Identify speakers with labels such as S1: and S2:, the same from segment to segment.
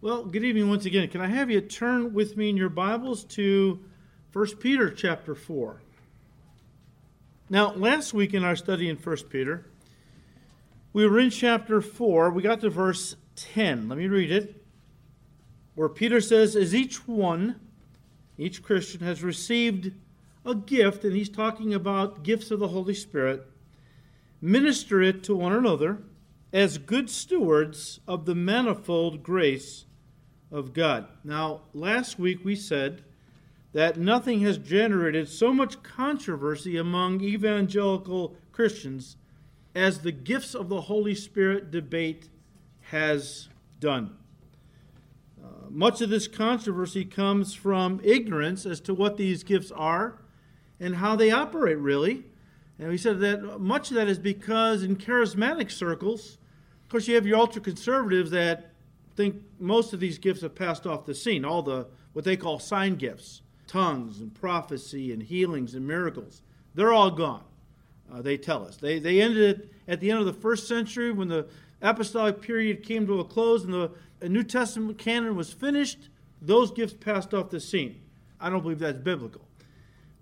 S1: Well, good evening once again. Can I have you turn with me in your Bibles to 1 Peter chapter 4? Now, last week in our study in 1 Peter, we were in chapter 4. We got to verse 10. Let me read it. Where Peter says, As each one, each Christian, has received a gift, and he's talking about gifts of the Holy Spirit, minister it to one another as good stewards of the manifold grace of God. Now, last week we said that nothing has generated so much controversy among evangelical Christians as the gifts of the Holy Spirit debate has done. Uh, much of this controversy comes from ignorance as to what these gifts are and how they operate, really. And we said that much of that is because in charismatic circles, of course, you have your ultra conservatives that think most of these gifts have passed off the scene, all the what they call sign gifts, tongues and prophecy and healings and miracles. They're all gone. Uh, they tell us. They, they ended at the end of the first century when the apostolic period came to a close and the New Testament canon was finished. Those gifts passed off the scene. I don't believe that's biblical.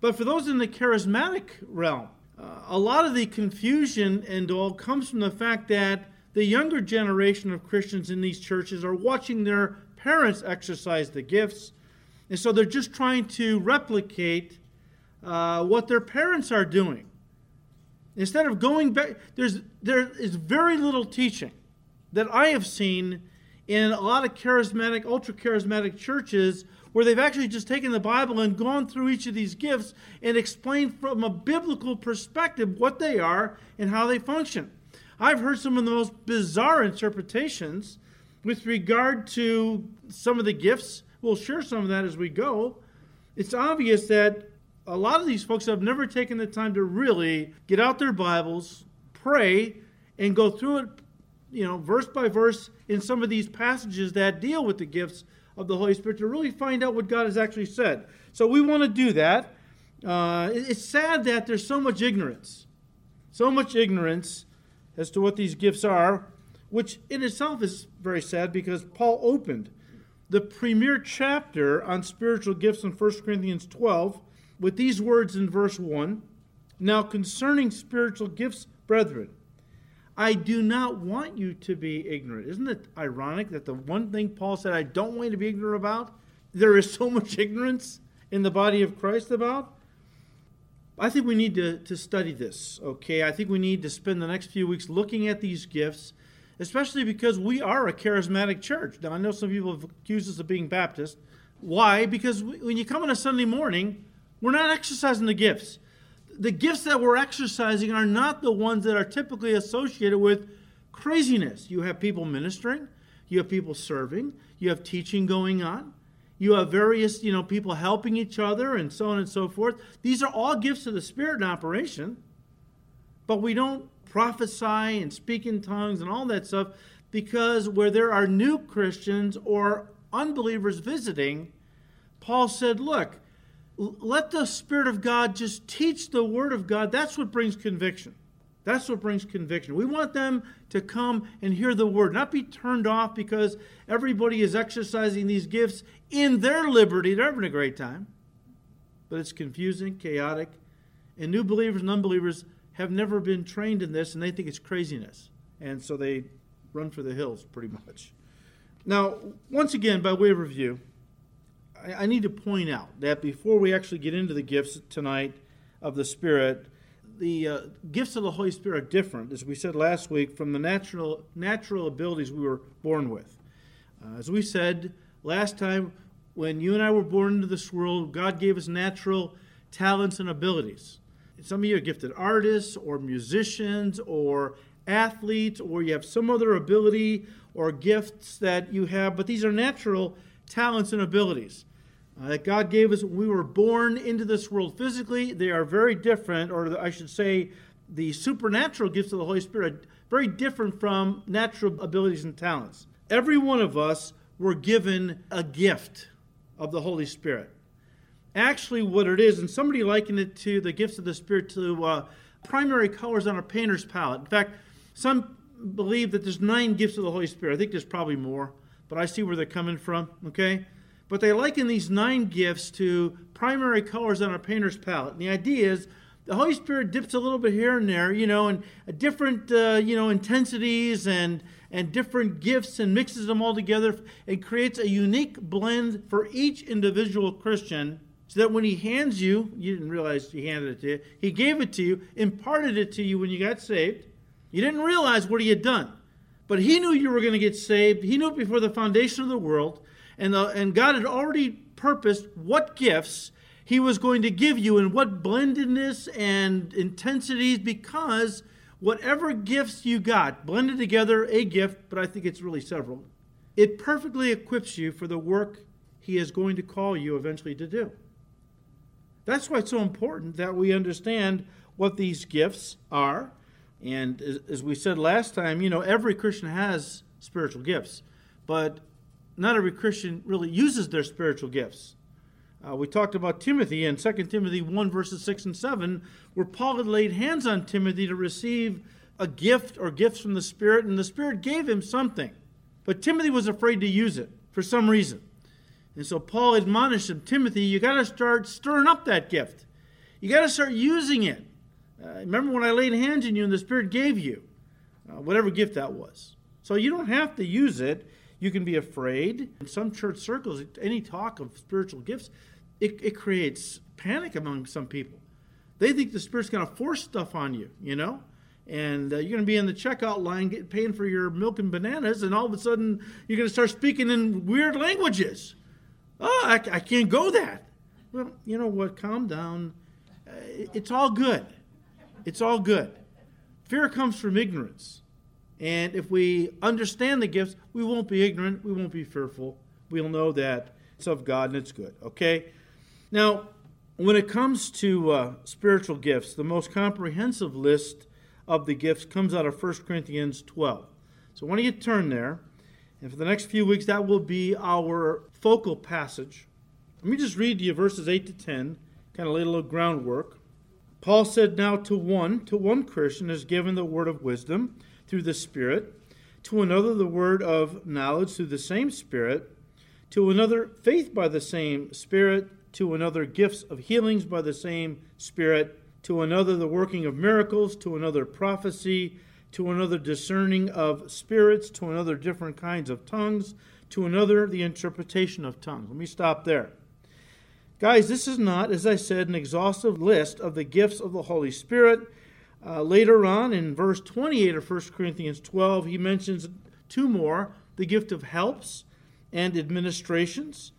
S1: But for those in the charismatic realm, uh, a lot of the confusion and all comes from the fact that the younger generation of Christians in these churches are watching their parents exercise the gifts, and so they're just trying to replicate uh, what their parents are doing. Instead of going back, there's, there is very little teaching that I have seen in a lot of charismatic, ultra charismatic churches where they've actually just taken the Bible and gone through each of these gifts and explained from a biblical perspective what they are and how they function. I've heard some of the most bizarre interpretations with regard to some of the gifts. We'll share some of that as we go. It's obvious that a lot of these folks have never taken the time to really get out their Bibles, pray, and go through it, you know, verse by verse in some of these passages that deal with the gifts of the Holy Spirit to really find out what God has actually said. So we want to do that. Uh, it's sad that there's so much ignorance, so much ignorance as to what these gifts are, which in itself is very sad because Paul opened the premier chapter on spiritual gifts in 1 Corinthians 12 with these words in verse 1 Now concerning spiritual gifts, brethren, I do not want you to be ignorant. Isn't it ironic that the one thing Paul said I don't want you to be ignorant about, there is so much ignorance in the body of Christ about? I think we need to, to study this, okay? I think we need to spend the next few weeks looking at these gifts, especially because we are a charismatic church. Now, I know some people have accused us of being Baptist. Why? Because when you come on a Sunday morning, we're not exercising the gifts. The gifts that we're exercising are not the ones that are typically associated with craziness. You have people ministering, you have people serving, you have teaching going on. You have various, you know, people helping each other and so on and so forth. These are all gifts of the Spirit in operation. But we don't prophesy and speak in tongues and all that stuff because where there are new Christians or unbelievers visiting, Paul said, look, let the Spirit of God just teach the Word of God. That's what brings conviction. That's what brings conviction. We want them to come and hear the word, not be turned off because everybody is exercising these gifts in their liberty. They're having a great time. But it's confusing, chaotic, and new believers and unbelievers have never been trained in this and they think it's craziness. And so they run for the hills pretty much. Now, once again, by way of review, I, need to point out that before we actually get into the gifts tonight of the Spirit, the uh, gifts of the Holy Spirit are different, as we said last week, from the natural natural abilities we were born with. Uh, as we said last time, when you and I were born into this world, God gave us natural talents and abilities. Some of you are gifted artists or musicians or athletes, or you have some other ability or gifts that you have, but these are natural talents and abilities uh, that God gave us when we were born into this world physically. They are very different, or I should say, the supernatural gifts of the Holy Spirit are very different from natural abilities and talents. Every one of us were given a gift of the Holy Spirit. Actually, what it is, and somebody likened it to the gifts of the Spirit to uh, primary colors on a painter's palette. In fact, some believe that there's nine gifts of the Holy Spirit. I think there's probably more. but I see where they're coming from, okay? But they liken these nine gifts to primary colors on a painter's palette. And the idea is the Holy Spirit dips a little bit here and there, you know, and different, uh, you know, intensities and and different gifts and mixes them all together and creates a unique blend for each individual Christian so that when he hands you, you didn't realize he handed it to you, he gave it to you, imparted it to you when you got saved. You didn't realize what he had done. But he knew you were going to get saved. He knew it before the foundation of the world. And, the, and God had already purposed what gifts he was going to give you and what blendedness and intensities because whatever gifts you got, blended together, a gift, but I think it's really several, it perfectly equips you for the work he is going to call you eventually to do. That's why it's so important that we understand what these gifts are. And as we said last time, you know, every Christian has spiritual gifts, but not every Christian really uses their spiritual gifts. Uh, we talked about Timothy in 2 Timothy 1, verses 6 and 7, where Paul had laid hands on Timothy to receive a gift or gifts from the Spirit, and the Spirit gave him something. But Timothy was afraid to use it for some reason. And so Paul admonished him Timothy, you got to start stirring up that gift. You got to start using it. Uh, remember when I laid hands on you and the Spirit gave you, uh, whatever gift that was. So you don't have to use it. You can be afraid. In some church circles, any talk of spiritual gifts, it, it creates panic among some people. They think the Spirit's going to force stuff on you, you know? And uh, you're going to be in the checkout line get, paying for your milk and bananas, and all of a sudden you're going to start speaking in weird languages. Oh, I, I can't go that. Well, you know what? Calm down. Uh, it's all good. It's all good. Fear comes from ignorance. And if we understand the gifts, we won't be ignorant. We won't be fearful. We'll know that it's of God and it's good. Okay? Now, when it comes to uh, spiritual gifts, the most comprehensive list of the gifts comes out of 1 Corinthians 12. So when you turn there, and for the next few weeks, that will be our focal passage. Let me just read you verses 8 to 10, kind of lay a little groundwork. Paul said, Now to one, to one Christian is given the word of wisdom through the Spirit, to another the word of knowledge through the same Spirit, to another faith by the same Spirit, to another gifts of healings by the same Spirit, to another the working of miracles, to another prophecy, to another discerning of spirits, to another different kinds of tongues, to another the interpretation of tongues. Let me stop there. Guys, this is not, as I said, an exhaustive list of the gifts of the Holy Spirit. Uh, later on in verse 28 of 1 Corinthians 12, he mentions two more the gift of helps and administrations.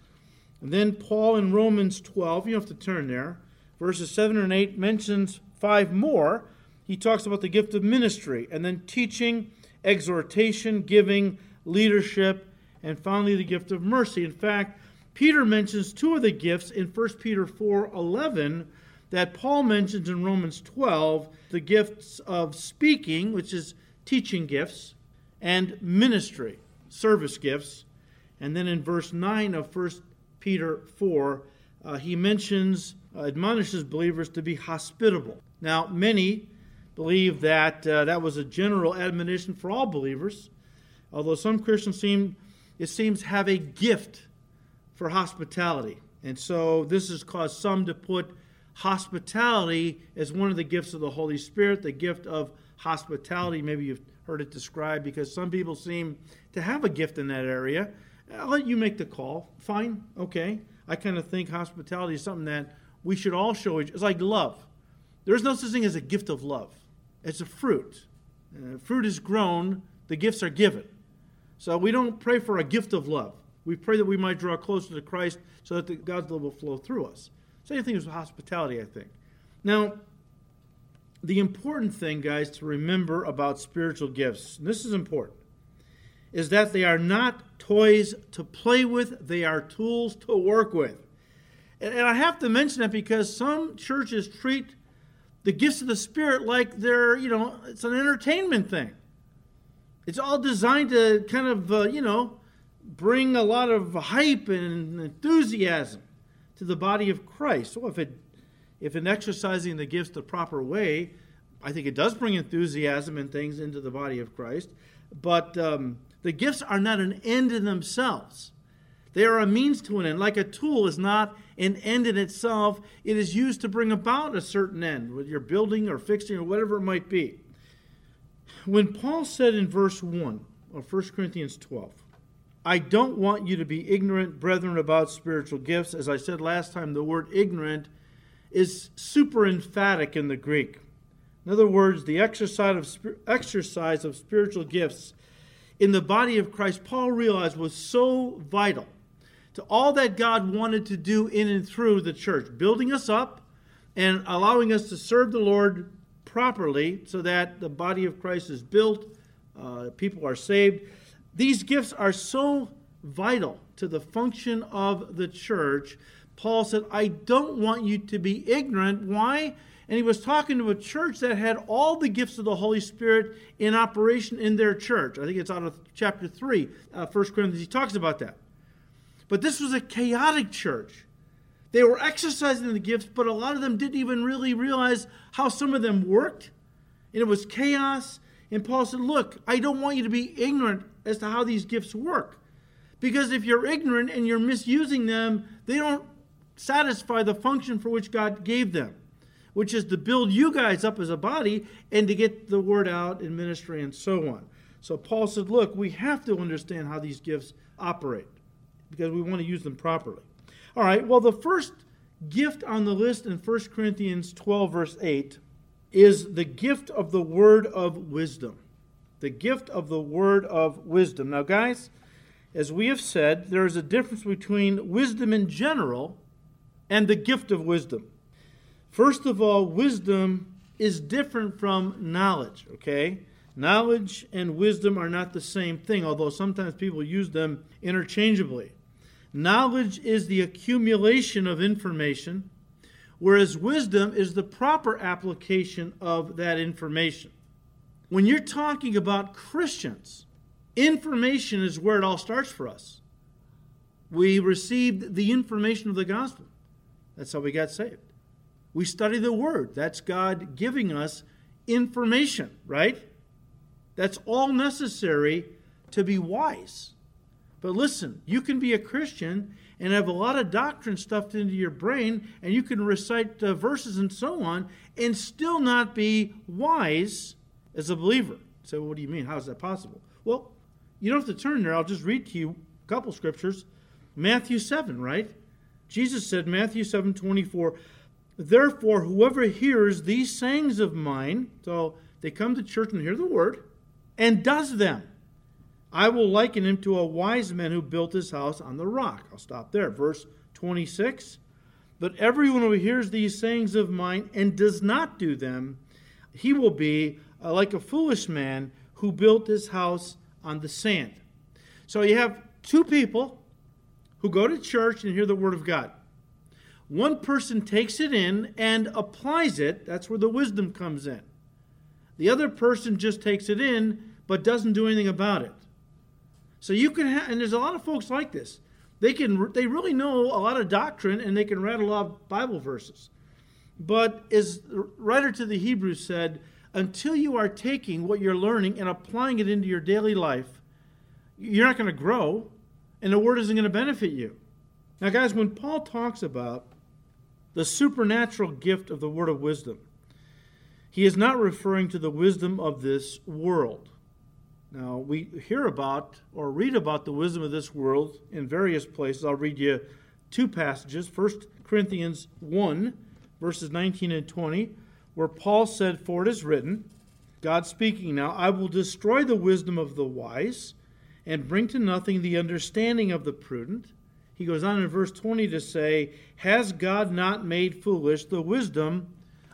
S1: And then Paul in Romans 12, you have to turn there, verses 7 and 8 mentions five more. He talks about the gift of ministry, and then teaching, exhortation, giving, leadership, and finally the gift of mercy. In fact, Peter mentions two of the gifts in 1 Peter 4 11 that Paul mentions in Romans 12 the gifts of speaking, which is teaching gifts, and ministry, service gifts. And then in verse 9 of 1 Peter 4, uh, he mentions, uh, admonishes believers to be hospitable. Now, many believe that uh, that was a general admonition for all believers, although some Christians seem, it seems, have a gift for hospitality. And so this has caused some to put hospitality is one of the gifts of the Holy Spirit, the gift of hospitality. Maybe you've heard it described because some people seem to have a gift in that area. I'll let you make the call. Fine, okay. I kind of think hospitality is something that we should all show. It's like love. There's no such thing as a gift of love. It's a fruit. Uh, fruit is grown. The gifts are given. So we don't pray for a gift of love. We pray that we might draw closer to Christ so that God's love will flow through us. Same thing with hospitality, I think. Now, the important thing, guys, to remember about spiritual gifts, and this is important, is that they are not toys to play with, they are tools to work with. And, and I have to mention that because some churches treat the gifts of the Spirit like they're, you know, it's an entertainment thing. It's all designed to kind of, uh, you know, bring a lot of hype and enthusiasm to the body of Christ. So if it if in exercising the gifts the proper way, I think it does bring enthusiasm and things into the body of Christ. But um, The gifts are not an end in themselves. They are a means to an end. Like a tool is not an end in itself, it is used to bring about a certain end, whether you're building or fixing or whatever it might be. When Paul said in verse 1 of 1 Corinthians 12, I don't want you to be ignorant, brethren, about spiritual gifts. As I said last time, the word ignorant is super emphatic in the Greek. In other words, the exercise of, exercise of spiritual gifts in the body of Christ, Paul realized was so vital to all that God wanted to do in and through the church, building us up and allowing us to serve the Lord properly so that the body of Christ is built, uh, people are saved. These gifts are so vital to the function of the church. Paul said, I don't want you to be ignorant. Why? And he was talking to a church that had all the gifts of the Holy Spirit in operation in their church. I think it's out of chapter 3, uh, 1 Corinthians. He talks about that. But this was a chaotic church. They were exercising the gifts, but a lot of them didn't even really realize how some of them worked. And it was chaos. And Paul said, Look, I don't want you to be ignorant as to how these gifts work. Because if you're ignorant and you're misusing them, they don't satisfy the function for which God gave them which is to build you guys up as a body and to get the word out in ministry and so on. So Paul said, look, we have to understand how these gifts operate because we want to use them properly. All right, well, the first gift on the list in 1 Corinthians 12, verse 8, is the gift of the word of wisdom. The gift of the word of wisdom. Now, guys, as we have said, there is a difference between wisdom in general and the gift of wisdom. First of all, wisdom is different from knowledge, okay? Knowledge and wisdom are not the same thing, although sometimes people use them interchangeably. Knowledge is the accumulation of information, whereas wisdom is the proper application of that information. When you're talking about Christians, information is where it all starts for us. We received the information of the gospel. That's how we got saved. We study the Word. That's God giving us information, right? That's all necessary to be wise. But listen, you can be a Christian and have a lot of doctrine stuffed into your brain, and you can recite uh, verses and so on, and still not be wise as a believer. So, what do you mean? How is that possible? Well, you don't have to turn there. I'll just read to you a couple scriptures. Matthew 7, right? Jesus said, Matthew 7 24, Therefore, whoever hears these sayings of mine, so they come to church and hear the word, and does them, I will liken him to a wise man who built his house on the rock. I'll stop there. Verse 26. But everyone who hears these sayings of mine and does not do them, he will be uh, like a foolish man who built his house on the sand. So you have two people who go to church and hear the word of God. One person takes it in and applies it. That's where the wisdom comes in. The other person just takes it in but doesn't do anything about it. So you can have, and there's a lot of folks like this. They can, they really know a lot of doctrine and they can rattle off Bible verses. But as the writer to the Hebrews said, until you are taking what you're learning and applying it into your daily life, you're not going to grow, and the word isn't going to benefit you. Now, guys, when Paul talks about the supernatural gift of the word of wisdom. He is not referring to the wisdom of this world. Now, we hear about or read about the wisdom of this world in various places. I'll read you two passages. 1 Corinthians 1, verses 19 and 20, where Paul said, For it is written, God speaking now, I will destroy the wisdom of the wise and bring to nothing the understanding of the prudent he goes on in verse 20 to say, Has God not made foolish the wisdom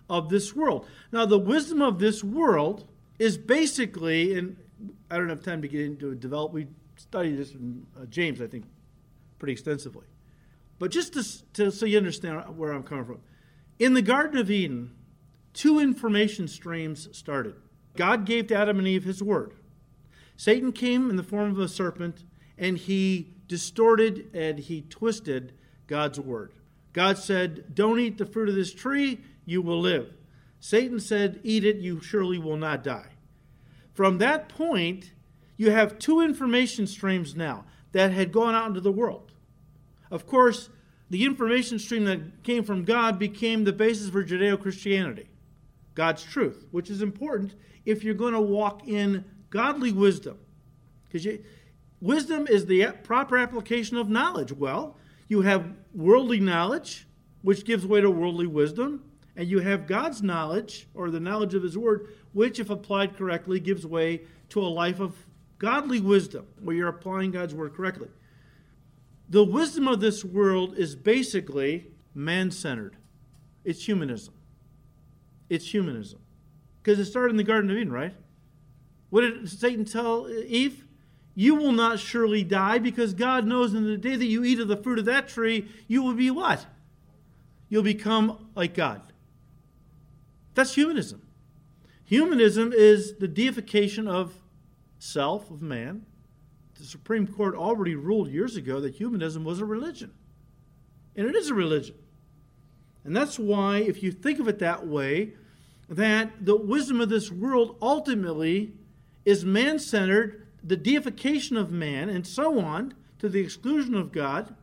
S1: of this world? Now, the wisdom of this world is basically, and I don't have time to get into it, develop, we studied this in uh, James, I think, pretty extensively. But just to, to, so you understand where I'm coming from. In the Garden of Eden, two information streams started. God gave to Adam and Eve his word. Satan came in the form of a serpent, and he distorted and he twisted God's word. God said, Don't eat the fruit of this tree, you will live. Satan said, Eat it, you surely will not die. From that point, you have two information streams now that had gone out into the world. Of course, the information stream that came from God became the basis for Judeo Christianity, God's truth, which is important if you're going to walk in godly wisdom. Because wisdom is the proper application of knowledge. Well, you have worldly knowledge, which gives way to worldly wisdom, and you have God's knowledge, or the knowledge of His Word, which, if applied correctly, gives way to a life of godly wisdom, where you're applying God's Word correctly. The wisdom of this world is basically man centered, it's humanism. It's humanism. Because it started in the Garden of Eden, right? What did Satan tell Eve? You will not surely die because God knows in the day that you eat of the fruit of that tree, you will be what? You'll become like God. That's humanism. Humanism is the deification of self, of man. The Supreme Court already ruled years ago that humanism was a religion. And it is a religion. And that's why, if you think of it that way, that the wisdom of this world ultimately is man centered, the deification of man, and so on, to the exclusion of God.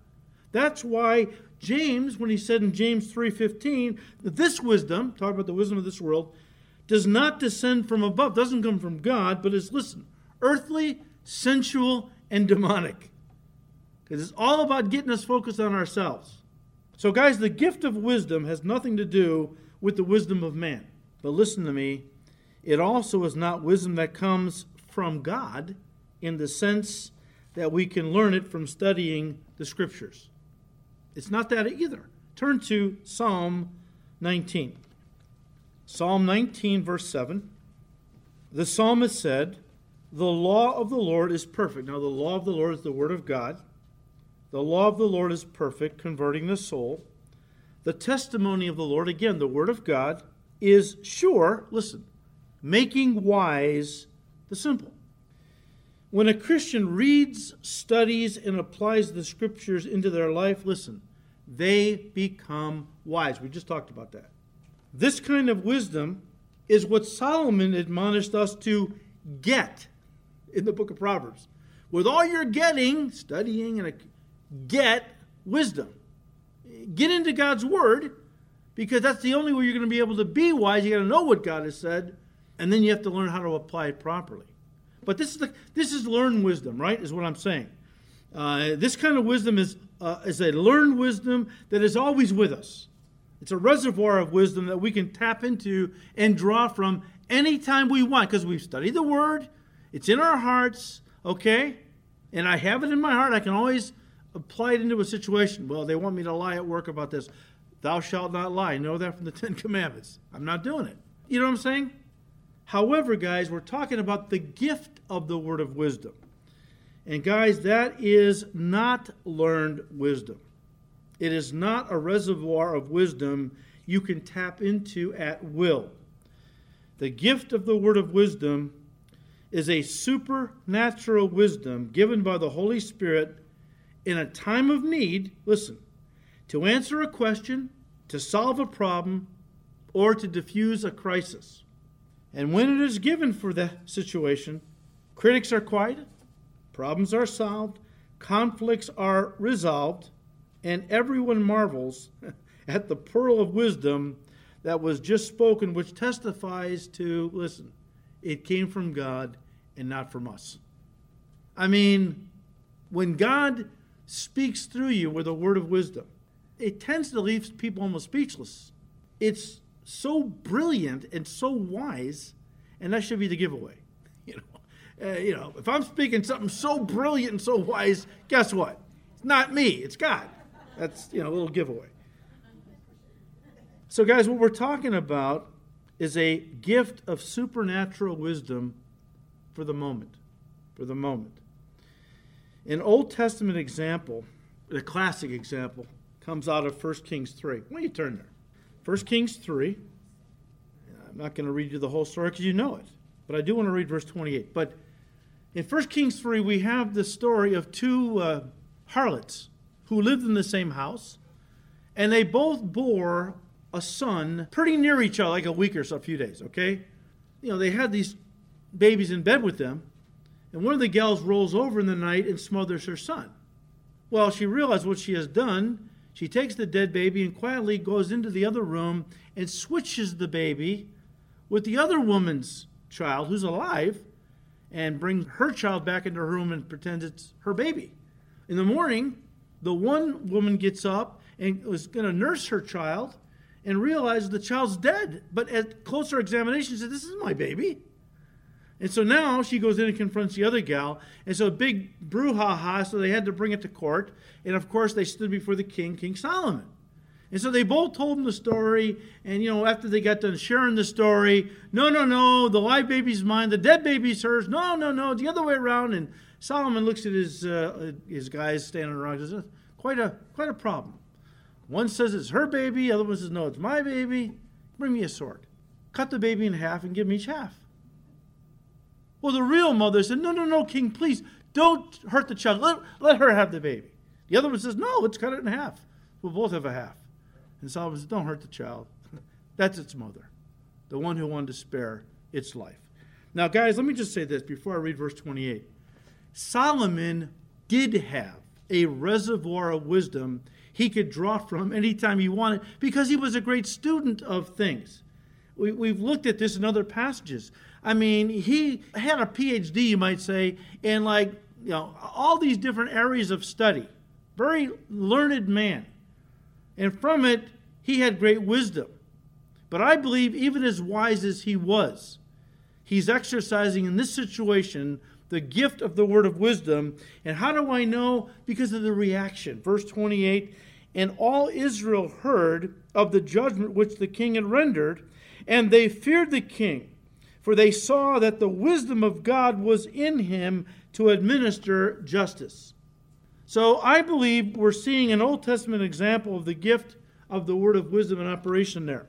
S1: That's why James, when he said in James 3:15, that this wisdom, talking about the wisdom of this world, does not descend from above, doesn't come from God, but is listen, earthly, sensual, and demonic. Because it's all about getting us focused on ourselves. So, guys, the gift of wisdom has nothing to do with the wisdom of man. But listen to me, it also is not wisdom that comes from God in the sense that we can learn it from studying the scriptures. It's not that either. Turn to Psalm 19. Psalm 19, verse 7. The psalmist said, The law of the Lord is perfect. Now, the law of the Lord is the word of God. The law of the Lord is perfect, converting the soul. The testimony of the Lord, again, the word of God, is sure, listen, making wise the simple. When a Christian reads, studies, and applies the scriptures into their life, listen, they become wise. We just talked about that. This kind of wisdom is what Solomon admonished us to get in the book of Proverbs. With all you're getting, studying, and get wisdom. Get into God's word because that's the only way you're going to be able to be wise. You got to know what God has said, and then you have to learn how to apply it properly. But this is the this is learned wisdom, right? Is what I'm saying. Uh, this kind of wisdom is uh, is a learned wisdom that is always with us. It's a reservoir of wisdom that we can tap into and draw from anytime we want because we've studied the Word. It's in our hearts, okay? And I have it in my heart. I can always apply it into a situation. Well, they want me to lie at work about this. Thou shalt not lie. Know that from the Ten Commandments. I'm not doing it. You know what I'm saying? However, guys, we're talking about the gift of the word of wisdom. And, guys, that is not learned wisdom. It is not a reservoir of wisdom you can tap into at will. The gift of the word of wisdom is a supernatural wisdom given by the Holy Spirit in a time of need. Listen, to answer a question, to solve a problem, or to diffuse a crisis. And when it is given for the situation, critics are quieted, problems are solved, conflicts are resolved, and everyone marvels at the pearl of wisdom that was just spoken, which testifies to listen, it came from God and not from us. I mean, when God speaks through you with a word of wisdom, it tends to leave people almost speechless. It's so brilliant and so wise, and that should be the giveaway. You know, uh, you know, if I'm speaking something so brilliant and so wise, guess what? It's not me. It's God. That's you know a little giveaway. So, guys, what we're talking about is a gift of supernatural wisdom for the moment. For the moment. An Old Testament example, a classic example, comes out of 1 Kings 3. Why don't you turn there? 1 Kings 3. I'm not going to read you the whole story because you know it, but I do want to read verse 28. But in 1 Kings 3, we have the story of two uh, harlots who lived in the same house, and they both bore a son pretty near each other, like a week or so, a few days, okay? You know, they had these babies in bed with them, And one of the gals rolls over in the night and smothers her son. Well, she realizes what she has done. She takes the dead baby and quietly goes into the other room and switches the baby with the other woman's child who's alive and brings her child back into her room and pretends it's her baby. In the morning, the one woman gets up and was going to nurse her child and realizes the child's dead. But at closer examination, she said, This is my baby. And so now she goes in and confronts the other gal. And so a big brouhaha, so they had to bring it to court. And of course, they stood before the king, King Solomon. And so they both told him the story. And, you know, after they got done sharing the story, no, no, no, the live baby's mine, the dead baby's hers. No, no, no, the other way around. And Solomon looks at his, uh, his guys standing around and says, quite a, quite a problem. One says it's her baby, the other one says, no, it's my baby. Bring me a sword. Cut the baby in half and give me each half. Well, the real mother said, No, no, no, king, please don't hurt the child. Let, let her have the baby. The other one says, No, let's cut it in half. We'll both have a half. And Solomon says, Don't hurt the child. That's its mother, the one who wanted to spare its life. Now, guys, let me just say this before I read verse 28. Solomon did have a reservoir of wisdom he could draw from anytime he wanted because he was a great student of things. We, have looked at this in other passages. I mean, he had a PhD, you might say, in like, you know, all these different areas of study. Very learned man. And from it, he had great wisdom. But I believe, even as wise as he was, he's exercising in this situation the gift of the word of wisdom. And how do I know? Because of the reaction. Verse 28 And all Israel heard of the judgment which the king had rendered, and they feared the king for they saw that the wisdom of God was in him to administer justice. So I believe we're seeing an Old Testament example of the gift of the word of wisdom in operation there.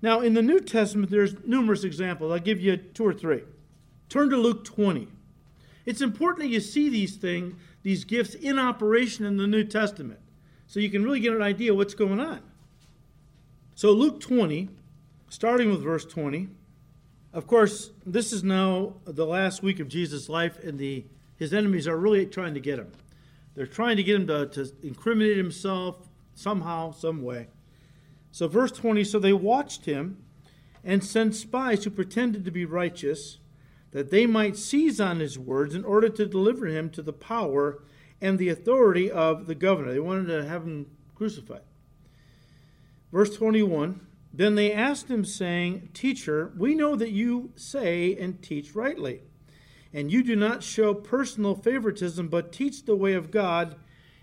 S1: Now, in the New Testament, there's numerous examples. I'll give you two or three. Turn to Luke 20. It's important that you see these things, these gifts in operation in the New Testament, so you can really get an idea what's going on. So, Luke 20, starting with verse 20. Of course, this is now the last week of Jesus' life, and the, his enemies are really trying to get him. They're trying to get him to, to incriminate himself somehow, some way. So, verse 20 So they watched him and sent spies who pretended to be righteous, that they might seize on his words in order to deliver him to the power and the authority of the governor. They wanted to have him crucified. Verse 21 then they asked him, saying, Teacher, we know that you say and teach rightly, and you do not show personal favoritism, but teach the way of God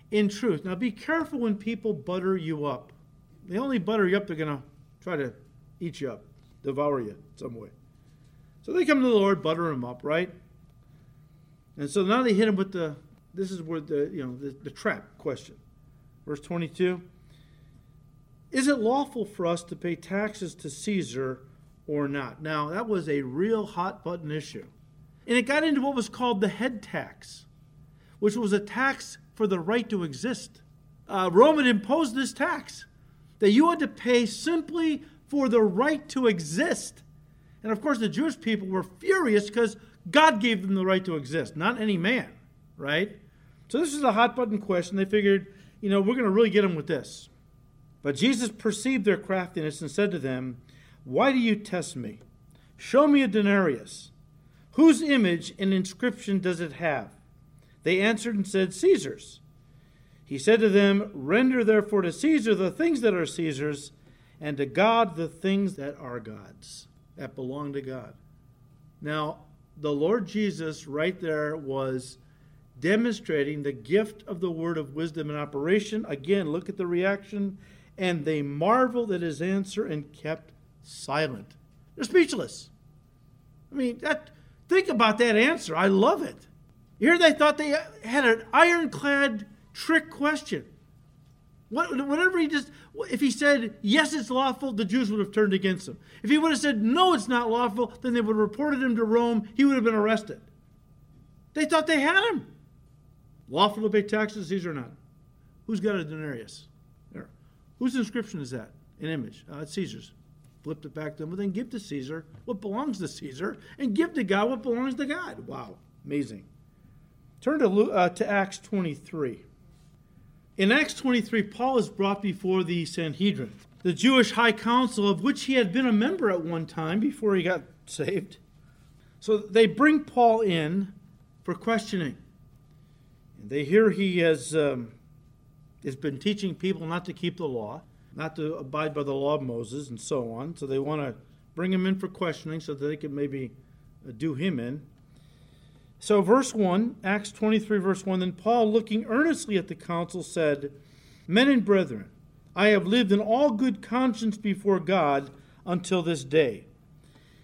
S1: in truth. Now be careful when people butter you up. They only butter you up, they're going to try to eat you up, devour you some way. So they come to the Lord, butter him up, right? And so now they hit him with the, this is where the, you know, the, the trap question. Verse 22. Is it lawful for us to pay taxes to Caesar or not? Now, that was a real hot button issue. And it got into what was called the head tax, which was a tax for the right to exist. Uh, Rome had imposed this tax that you had to pay simply for the right to exist. And of course, the Jewish people were furious because God gave them the right to exist, not any man, right? So this is a hot button question. They figured, you know, we're going to really get them with this. But Jesus perceived their craftiness and said to them, Why do you test me? Show me a denarius. Whose image and inscription does it have? They answered and said, Caesar's. He said to them, Render therefore to Caesar the things that are Caesar's, and to God the things that are God's, that belong to God. Now, the Lord Jesus, right there, was demonstrating the gift of the word of wisdom in operation. Again, look at the reaction and they marveled at his answer and kept silent. They're speechless. I mean, that, think about that answer. I love it. Here they thought they had an ironclad trick question. What, whatever he just, if he said, yes, it's lawful, the Jews would have turned against him. If he would have said, no, it's not lawful, then they would have reported him to Rome. He would have been arrested. They thought they had him. Lawful to pay taxes, Caesar or not? Who's got a denarius? Whose inscription is that? An image. Uh, it's Caesar's. Flipped it back to them. Well, then give to Caesar what belongs to Caesar and give to God what belongs to God. Wow. Amazing. Turn to, uh, to Acts 23. In Acts 23, Paul is brought before the Sanhedrin, the Jewish high council of which he had been a member at one time before he got saved. So they bring Paul in for questioning. And they hear he has, um, has been teaching people not to keep the law, not to abide by the law of Moses, and so on. So they want to bring him in for questioning so that they can maybe uh, do him in. So, verse 1, Acts 23, verse 1 Then Paul, looking earnestly at the council, said, Men and brethren, I have lived in all good conscience before God until this day.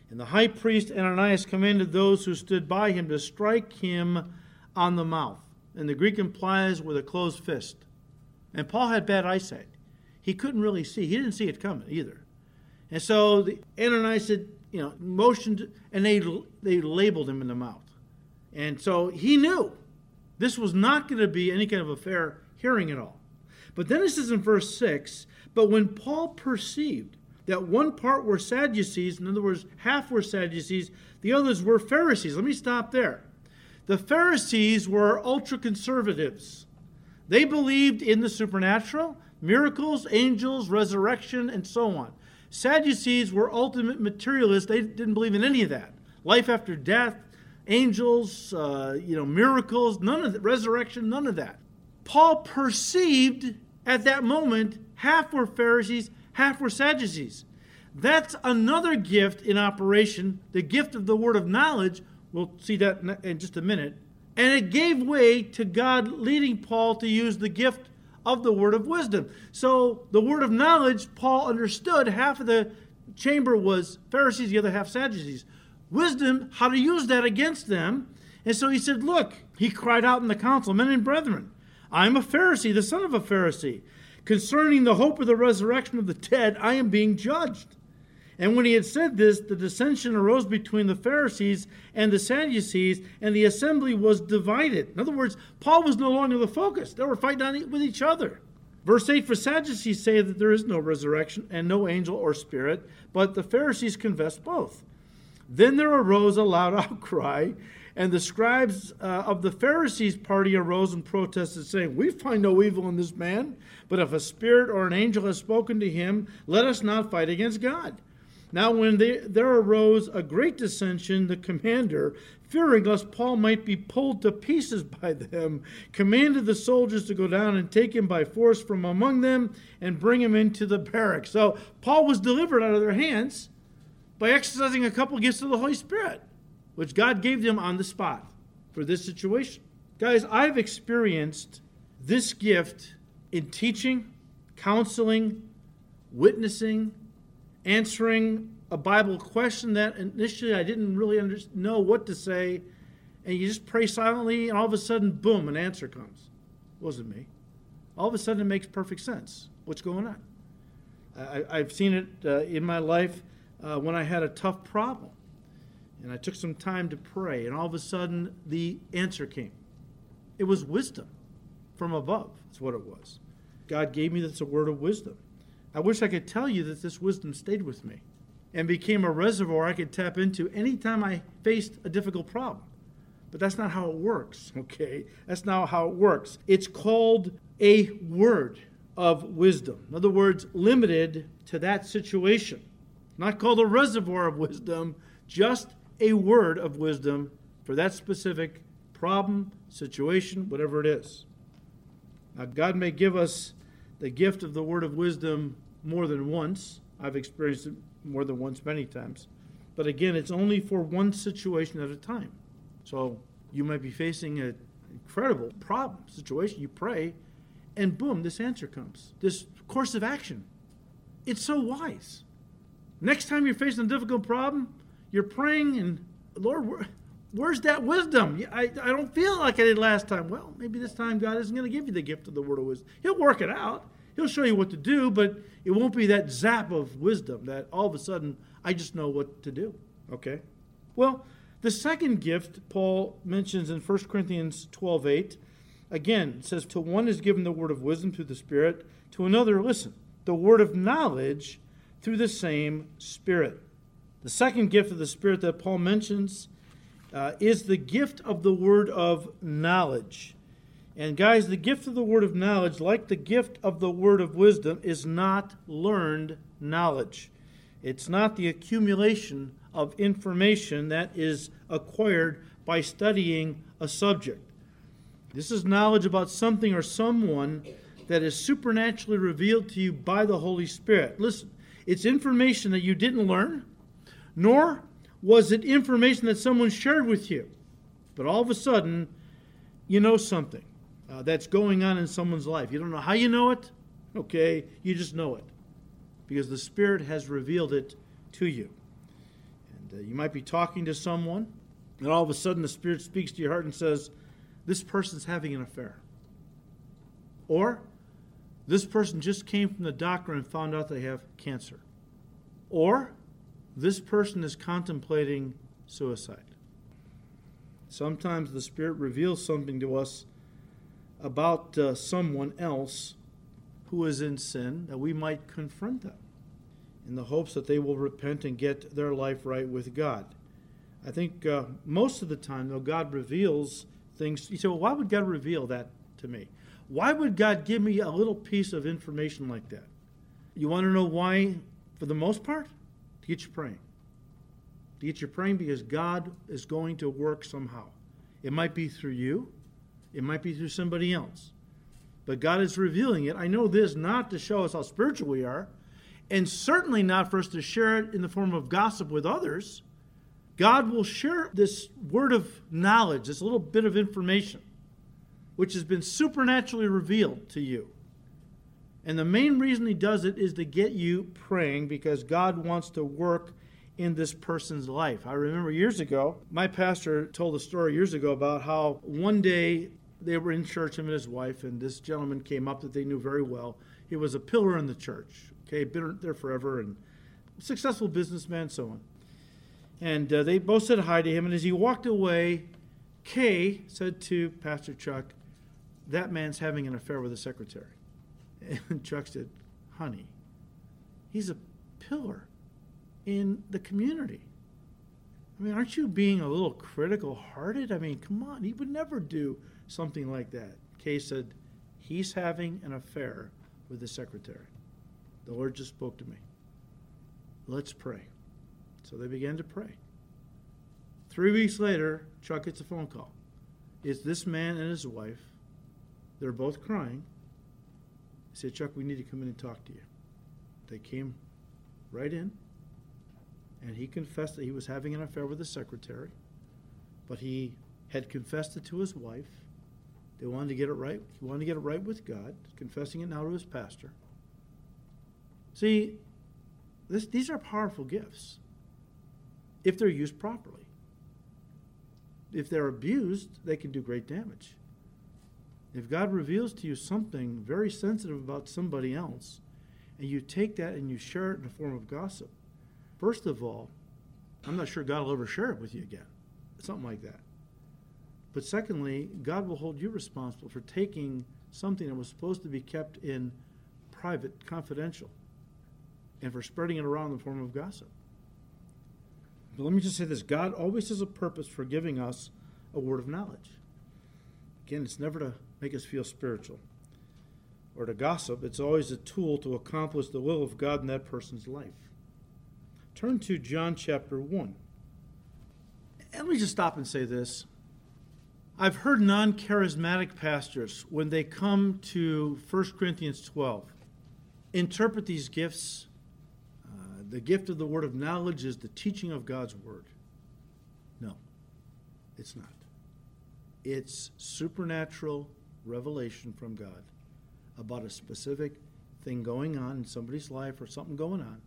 S1: And the high priest Ananias commanded those who stood by him to strike him on the mouth. And the Greek implies with a closed fist. And Paul had bad eyesight. He couldn't really see. He didn't see it coming either. And so the, Ananias said, you know, motioned, and they, they labeled him in the mouth. And so he knew this was not going to be any kind of a fair hearing at all. But then it says in verse 6 But when Paul perceived that one part were Sadducees, in other words, half were Sadducees, the others were Pharisees. Let me stop there. The Pharisees were ultra conservatives. They believed in the supernatural, miracles, angels, resurrection, and so on. Sadducees were ultimate materialists. They didn't believe in any of that. Life after death, angels, uh, you know, miracles, none of the resurrection, none of that. Paul perceived at that moment half were Pharisees, half were Sadducees. That's another gift in operation, the gift of the word of knowledge. We'll see that in just a minute. And it gave way to God leading Paul to use the gift of the word of wisdom. So the word of knowledge, Paul understood half of the chamber was Pharisees, the other half Sadducees wisdom how to use that against them. And so he said, Look, he cried out in the council, Men and brethren, I am a Pharisee, the son of a Pharisee. Concerning the hope of the resurrection of the dead, I am being judged. And when he had said this, the dissension arose between the Pharisees and the Sadducees, and the assembly was divided. In other words, Paul was no longer the focus. They were fighting with each other. Verse 8 For Sadducees say that there is no resurrection and no angel or spirit, but the Pharisees confess both. Then there arose a loud outcry, and the scribes uh, of the Pharisees' party arose and protested, saying, We find no evil in this man, but if a spirit or an angel has spoken to him, let us not fight against God. Now, when they, there arose a great dissension, the commander, fearing lest Paul might be pulled to pieces by them, commanded the soldiers to go down and take him by force from among them and bring him into the barracks. So Paul was delivered out of their hands by exercising a couple gifts of the Holy Spirit, which God gave them on the spot for this situation. Guys, I've experienced this gift in teaching, counseling, witnessing, answering a Bible question that initially I didn't really under- know what to say, and you just pray silently, and all of a sudden, boom, an answer comes. It wasn't me. All of a sudden, it makes perfect sense. What's going on? I, have seen it uh, in my life uh, when I had a tough problem. And I took some time to pray, and all of a sudden the answer came. It was wisdom from above, that's what it was. God gave me this a word of wisdom. I wish I could tell you that this wisdom stayed with me and became a reservoir I could tap into anytime I faced a difficult problem. But that's not how it works, okay? That's not how it works. It's called a word of wisdom. In other words, limited to that situation not called a reservoir of wisdom, just a word of wisdom for that specific problem, situation, whatever it is. Now, God may give us the gift of the word of wisdom more than once. I've experienced it more than once, many times. But again, it's only for one situation at a time. So you might be facing an incredible problem, situation. You pray, and boom, this answer comes. This course of action. It's so wise. Next time you're facing a difficult problem, you're praying and, Lord, where, where's that wisdom? I, I don't feel like I did last time. Well, maybe this time God isn't going to give you the gift of the word of wisdom. He'll work it out. He'll show you what to do, but it won't be that zap of wisdom that all of a sudden I just know what to do. Okay? Well, the second gift Paul mentions in 1 Corinthians 12 8, again, says, To one is given the word of wisdom through the Spirit, to another, listen, the word of knowledge through the same Spirit. The second gift of the Spirit that Paul mentions uh, is the gift of the word of knowledge. And guys, the gift of the word of knowledge, like the gift of the word of wisdom, is not learned knowledge. It's not the accumulation of information that is acquired by studying a subject. This is knowledge about something or someone that is supernaturally revealed to you by the Holy Spirit. Listen, it's information that you didn't learn, nor was it information that someone shared with you. But all of a sudden, you know something uh, that's going on in someone's life. You don't know how you know it, okay? You just know it because the Spirit has revealed it to you. And uh, you might be talking to someone, and all of a sudden the Spirit speaks to your heart and says, This person's having an affair. Or, This person just came from the doctor and found out they have cancer. Or, This person is contemplating suicide. Sometimes the Spirit reveals something to us about uh, someone else who is in sin that we might confront them in the hopes that they will repent and get their life right with God. I think uh, most of the time, though, God reveals things. You say, well, why would God reveal that to me? Why would God give me a little piece of information like that? You want to know why, for the most part? To get you praying. To get you praying because God is going to work somehow. It might be through you, it might be through somebody else. But God is revealing it. I know this not to show us how spiritual we are, and certainly not for us to share it in the form of gossip with others. God will share this word of knowledge, this little bit of information, which has been supernaturally revealed to you. And the main reason He does it is to get you praying because God wants to work in this person's life. I remember years ago, my pastor told a story years ago about how one day they were in church, him and his wife, and this gentleman came up that they knew very well. He was a pillar in the church, okay, been there forever, and successful businessman, so on. And uh, they both said hi to him, and as he walked away, Kay said to Pastor Chuck, That man's having an affair with the secretary. And Chuck said, Honey, he's a pillar in the community. I mean, aren't you being a little critical hearted? I mean, come on, he would never do something like that. Kay said, He's having an affair with the secretary. The Lord just spoke to me. Let's pray. So they began to pray. Three weeks later, Chuck gets a phone call. It's this man and his wife. They're both crying. I said, Chuck, we need to come in and talk to you. They came right in, and he confessed that he was having an affair with the secretary, but he had confessed it to his wife they wanted to get it right. He wanted to get it right with God, confessing it now to his pastor. See, this, these are powerful gifts if they're used properly. If they're abused, they can do great damage. If God reveals to you something very sensitive about somebody else, and you take that and you share it in the form of gossip, first of all, I'm not sure God will ever share it with you again. Something like that. But secondly, God will hold you responsible for taking something that was supposed to be kept in private, confidential, and for spreading it around in the form of gossip. But let me just say this God always has a purpose for giving us a word of knowledge. Again, it's never to make us feel spiritual or to gossip, it's always a tool to accomplish the will of God in that person's life. Turn to John chapter 1. And let me just stop and say this. I've heard non charismatic pastors, when they come to 1 Corinthians 12, interpret these gifts. Uh, the gift of the word of knowledge is the teaching of God's word. No, it's not. It's supernatural revelation from God about a specific thing going on in somebody's life or something going on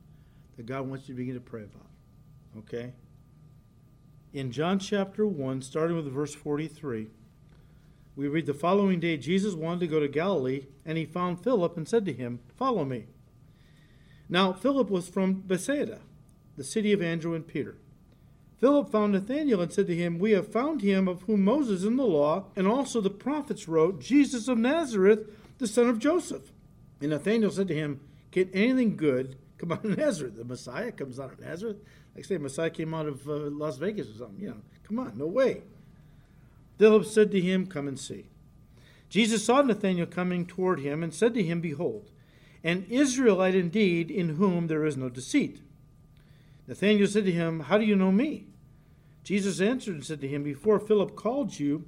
S1: that God wants you to begin to pray about. Okay? In John chapter 1, starting with verse 43, we read the following day Jesus wanted to go to Galilee, and he found Philip and said to him, Follow me. Now, Philip was from Bethsaida, the city of Andrew and Peter. Philip found Nathanael and said to him, We have found him of whom Moses in the law and also the prophets wrote, Jesus of Nazareth, the son of Joseph. And Nathanael said to him, Can anything good come out of Nazareth. The Messiah comes out of Nazareth. Like say, Messiah came out of uh, Las Vegas or something. You know, come on, no way. Philip said to him, Come and see. Jesus saw Nathanael coming toward him and said to him, Behold, an Israelite indeed, in whom there is no deceit. Nathanael said to him, How do you know me? Jesus answered and said to him, Before Philip called you,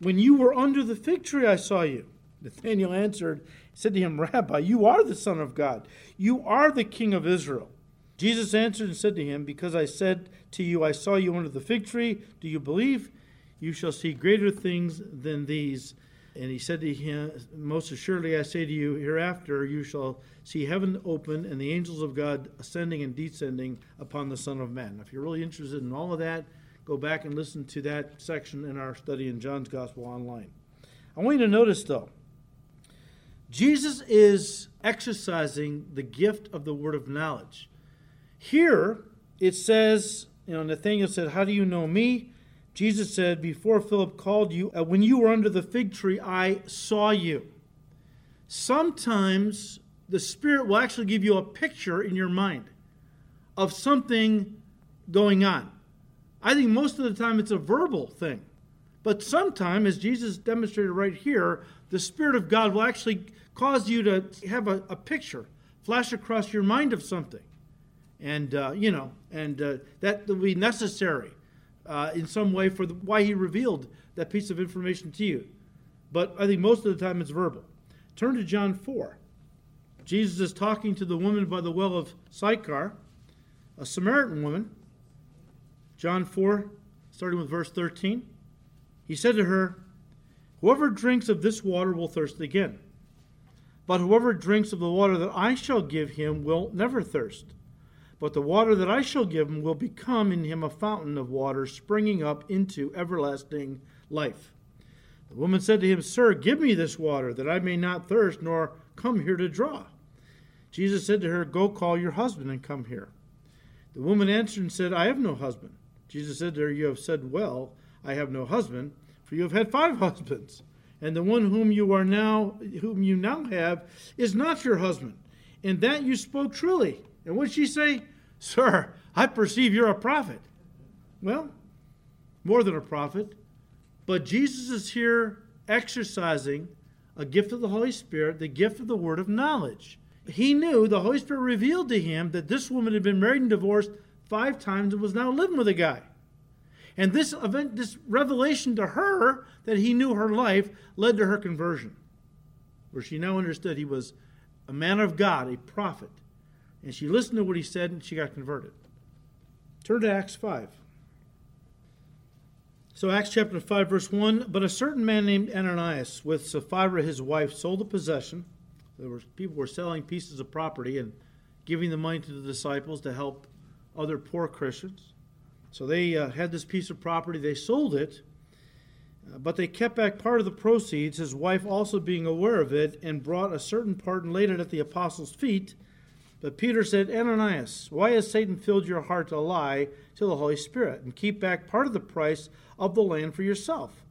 S1: when you were under the fig tree, I saw you. Nathanael answered, said to him, Rabbi, you are the Son of God. You are the King of Israel. Jesus answered and said to him, Because I said to you, I saw you under the fig tree, do you believe? You shall see greater things than these. And he said to him, Most assuredly I say to you, hereafter you shall see heaven open and the angels of God ascending and descending upon the Son of Man. If you're really interested in all of that, go back and listen to that section in our study in John's Gospel online. I want you to notice, though, Jesus is exercising the gift of the word of knowledge. Here it says, you know, Nathanael said, How do you know me? Jesus said, Before Philip called you, uh, when you were under the fig tree, I saw you. Sometimes the Spirit will actually give you a picture in your mind of something going on. I think most of the time it's a verbal thing. But sometimes, as Jesus demonstrated right here, the Spirit of God will actually cause you to have a, a picture flash across your mind of something. And, uh, you know, and uh, that will be necessary uh, in some way for the, why he revealed that piece of information to you. But I think most of the time it's verbal. Turn to John 4. Jesus is talking to the woman by the well of Sychar, a Samaritan woman. John 4, starting with verse 13. He said to her, Whoever drinks of this water will thirst again. But whoever drinks of the water that I shall give him will never thirst. But the water that I shall give him will become in him a fountain of water springing up into everlasting life. The woman said to him, Sir, give me this water, that I may not thirst, nor come here to draw. Jesus said to her, Go call your husband and come here. The woman answered and said, I have no husband. Jesus said to her, You have said well, I have no husband, for you have had five husbands, and the one whom you are now whom you now have is not your husband. And that you spoke truly. And what she say? Sir, I perceive you're a prophet. Well, more than a prophet. But Jesus is here exercising a gift of the Holy Spirit, the gift of the word of knowledge. He knew, the Holy Spirit revealed to him that this woman had been married and divorced five times and was now living with a guy. And this event, this revelation to her that he knew her life led to her conversion, where she now understood he was a man of God, a prophet. And she listened to what he said and she got converted. Turn to Acts 5. So, Acts chapter 5, verse 1 But a certain man named Ananias, with Sapphira his wife, sold a possession. There were people were selling pieces of property and giving the money to the disciples to help other poor Christians. So they uh, had this piece of property, they sold it, uh, but they kept back part of the proceeds, his wife also being aware of it, and brought a certain part and laid it at the apostles' feet. But Peter said, Ananias, why has Satan filled your heart to lie to the Holy Spirit and keep back part of the price of the land for yourself?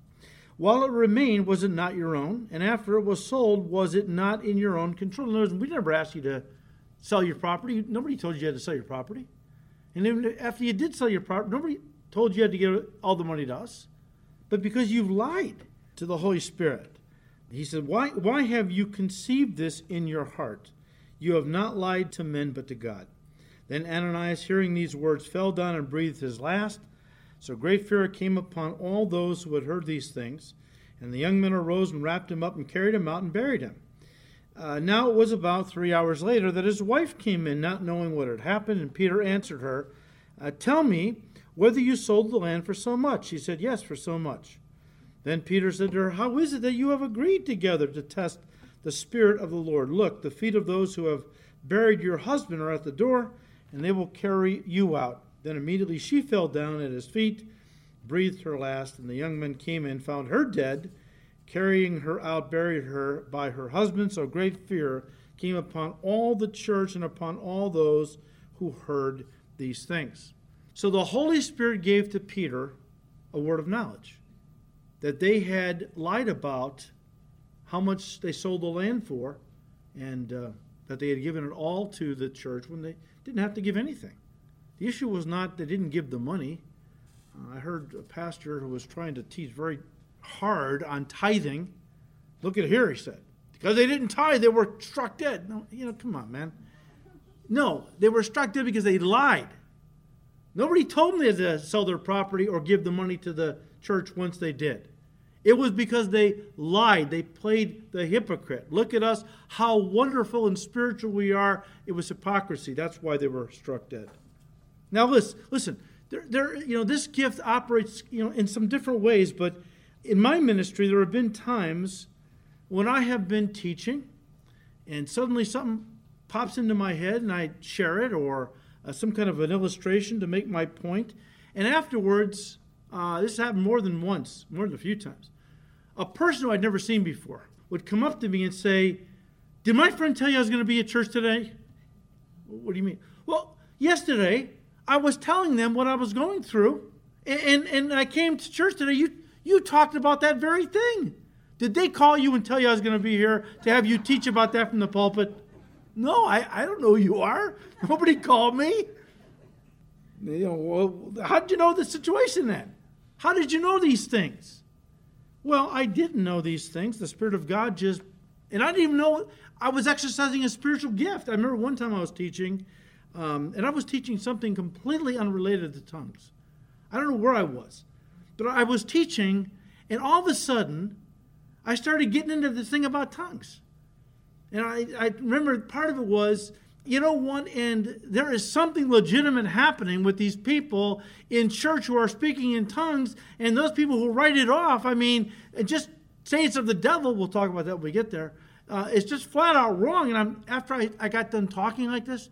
S1: While it remained, was it not your own? And after it was sold, was it not in your own control? In words, we never asked you to sell your property. Nobody told you you had to sell your property. And even after you did sell your property, nobody told you had to give all the money to us. But because you've lied to the Holy Spirit, he said, Why, why have you conceived this in your heart? You have not lied to men, but to God. Then Ananias, hearing these words, fell down and breathed his last. So great fear came upon all those who had heard these things. And the young men arose and wrapped him up and carried him out and buried him. Uh, now it was about three hours later that his wife came in, not knowing what had happened, and Peter answered her, uh, Tell me whether you sold the land for so much. She said, Yes, for so much. Then Peter said to her, How is it that you have agreed together to test the Spirit of the Lord. Look, the feet of those who have buried your husband are at the door, and they will carry you out. Then immediately she fell down at his feet, breathed her last, and the young men came in, found her dead, carrying her out, buried her by her husband. So great fear came upon all the church and upon all those who heard these things. So the Holy Spirit gave to Peter a word of knowledge that they had lied about how much they sold the land for, and uh, that they had given it all to the church when they didn't have to give anything. The issue was not they didn't give the money. Uh, I heard a pastor who was trying to teach very hard on tithing. Look at here, he said. Because they didn't tithe, they were struck dead. No, you know, come on, man. No, they were struck dead because they lied. Nobody told them they had to sell their property or give the money to the church once they did. It was because they lied. They played the hypocrite. Look at us, how wonderful and spiritual we are. It was hypocrisy. That's why they were struck dead. Now, listen, listen. There, there, you know, this gift operates, you know, in some different ways. But in my ministry, there have been times when I have been teaching, and suddenly something pops into my head, and I share it, or uh, some kind of an illustration to make my point. and afterwards, uh, this happened more than once, more than a few times a person who I'd never seen before would come up to me and say, Did my friend tell you I was going to be at church today? What do you mean? Well, yesterday I was telling them what I was going through, and, and, and I came to church today. You, you talked about that very thing. Did they call you and tell you I was going to be here to have you teach about that from the pulpit? No, I, I don't know who you are. Nobody called me. You know, well, how did you know the situation then? How did you know these things? Well, I didn't know these things. The Spirit of God just, and I didn't even know I was exercising a spiritual gift. I remember one time I was teaching, um, and I was teaching something completely unrelated to tongues. I don't know where I was, but I was teaching, and all of a sudden, I started getting into this thing about tongues. And I, I remember part of it was you know, one end, there is something legitimate happening with these people in church who are speaking in tongues, and those people who write it off, I mean, just say it's of the devil, we'll talk about that when we get there. Uh, it's just flat out wrong. And I'm, after I, I got done talking like this,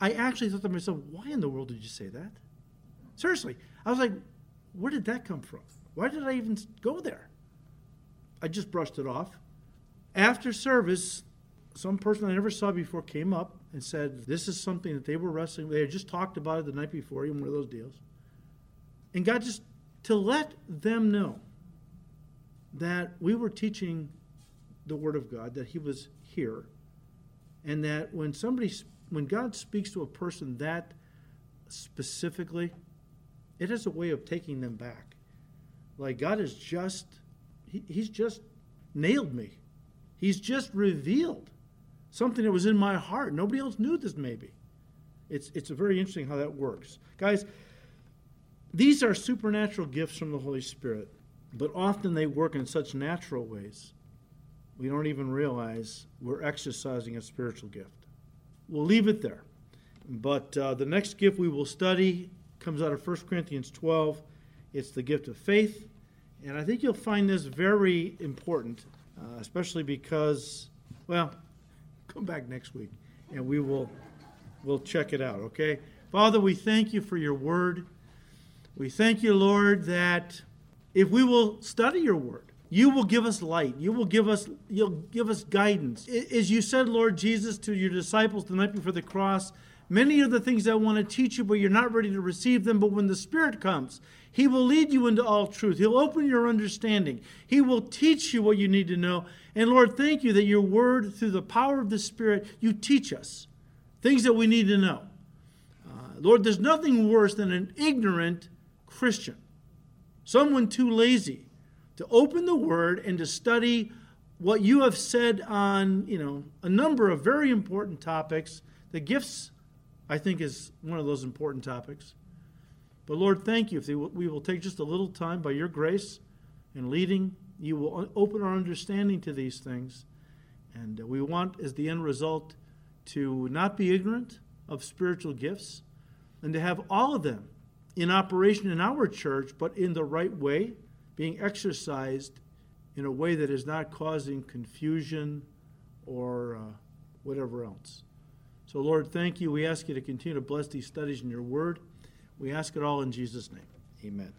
S1: I actually thought to myself, why in the world did you say that? Seriously. I was like, where did that come from? Why did I even go there? I just brushed it off. After service, some person I never saw before came up and said this is something that they were wrestling. They had just talked about it the night before, even one of those deals. And God just to let them know that we were teaching the Word of God, that He was here, and that when somebody, when God speaks to a person that specifically, it has a way of taking them back. Like God has just, he, He's just nailed me. He's just revealed something that was in my heart. Nobody else knew this, maybe. It's, it's very interesting how that works. Guys, these are supernatural gifts from the Holy Spirit, but often they work in such natural ways we don't even realize we're exercising a spiritual gift. We'll leave it there. But uh, the next gift we will study comes out of 1 Corinthians 12. It's the gift of faith. And I think you'll find this very important, uh, especially because, well, come back next week and we will we'll check it out, okay? Father, we thank you for your word. We thank you, Lord, that if we will study your word, you will give us light. You will give us you'll give us guidance. As you said, Lord Jesus, to your disciples the night before the cross, many of the things I want to teach you, but you're not ready to receive them. But when the Spirit comes, He will lead you into all truth. He'll open your understanding. He will teach you what you need to know. And Lord, thank you that your word, through the power of the Spirit, you teach us things that we need to know. Uh, Lord, there's nothing worse than an ignorant Christian, someone too lazy to open the word and to study what you have said on, you know, a number of very important topics. The gifts, I think, is one of those important topics. But Lord, thank you if we will take just a little time by your grace and leading you will open our understanding to these things. And we want, as the end result, to not be ignorant of spiritual gifts and to have all of them in operation in our church, but in the right way, being exercised in a way that is not causing confusion or uh, whatever else. So, Lord, thank you. We ask you to continue to bless these studies in your word. We ask it all in Jesus' name. Amen.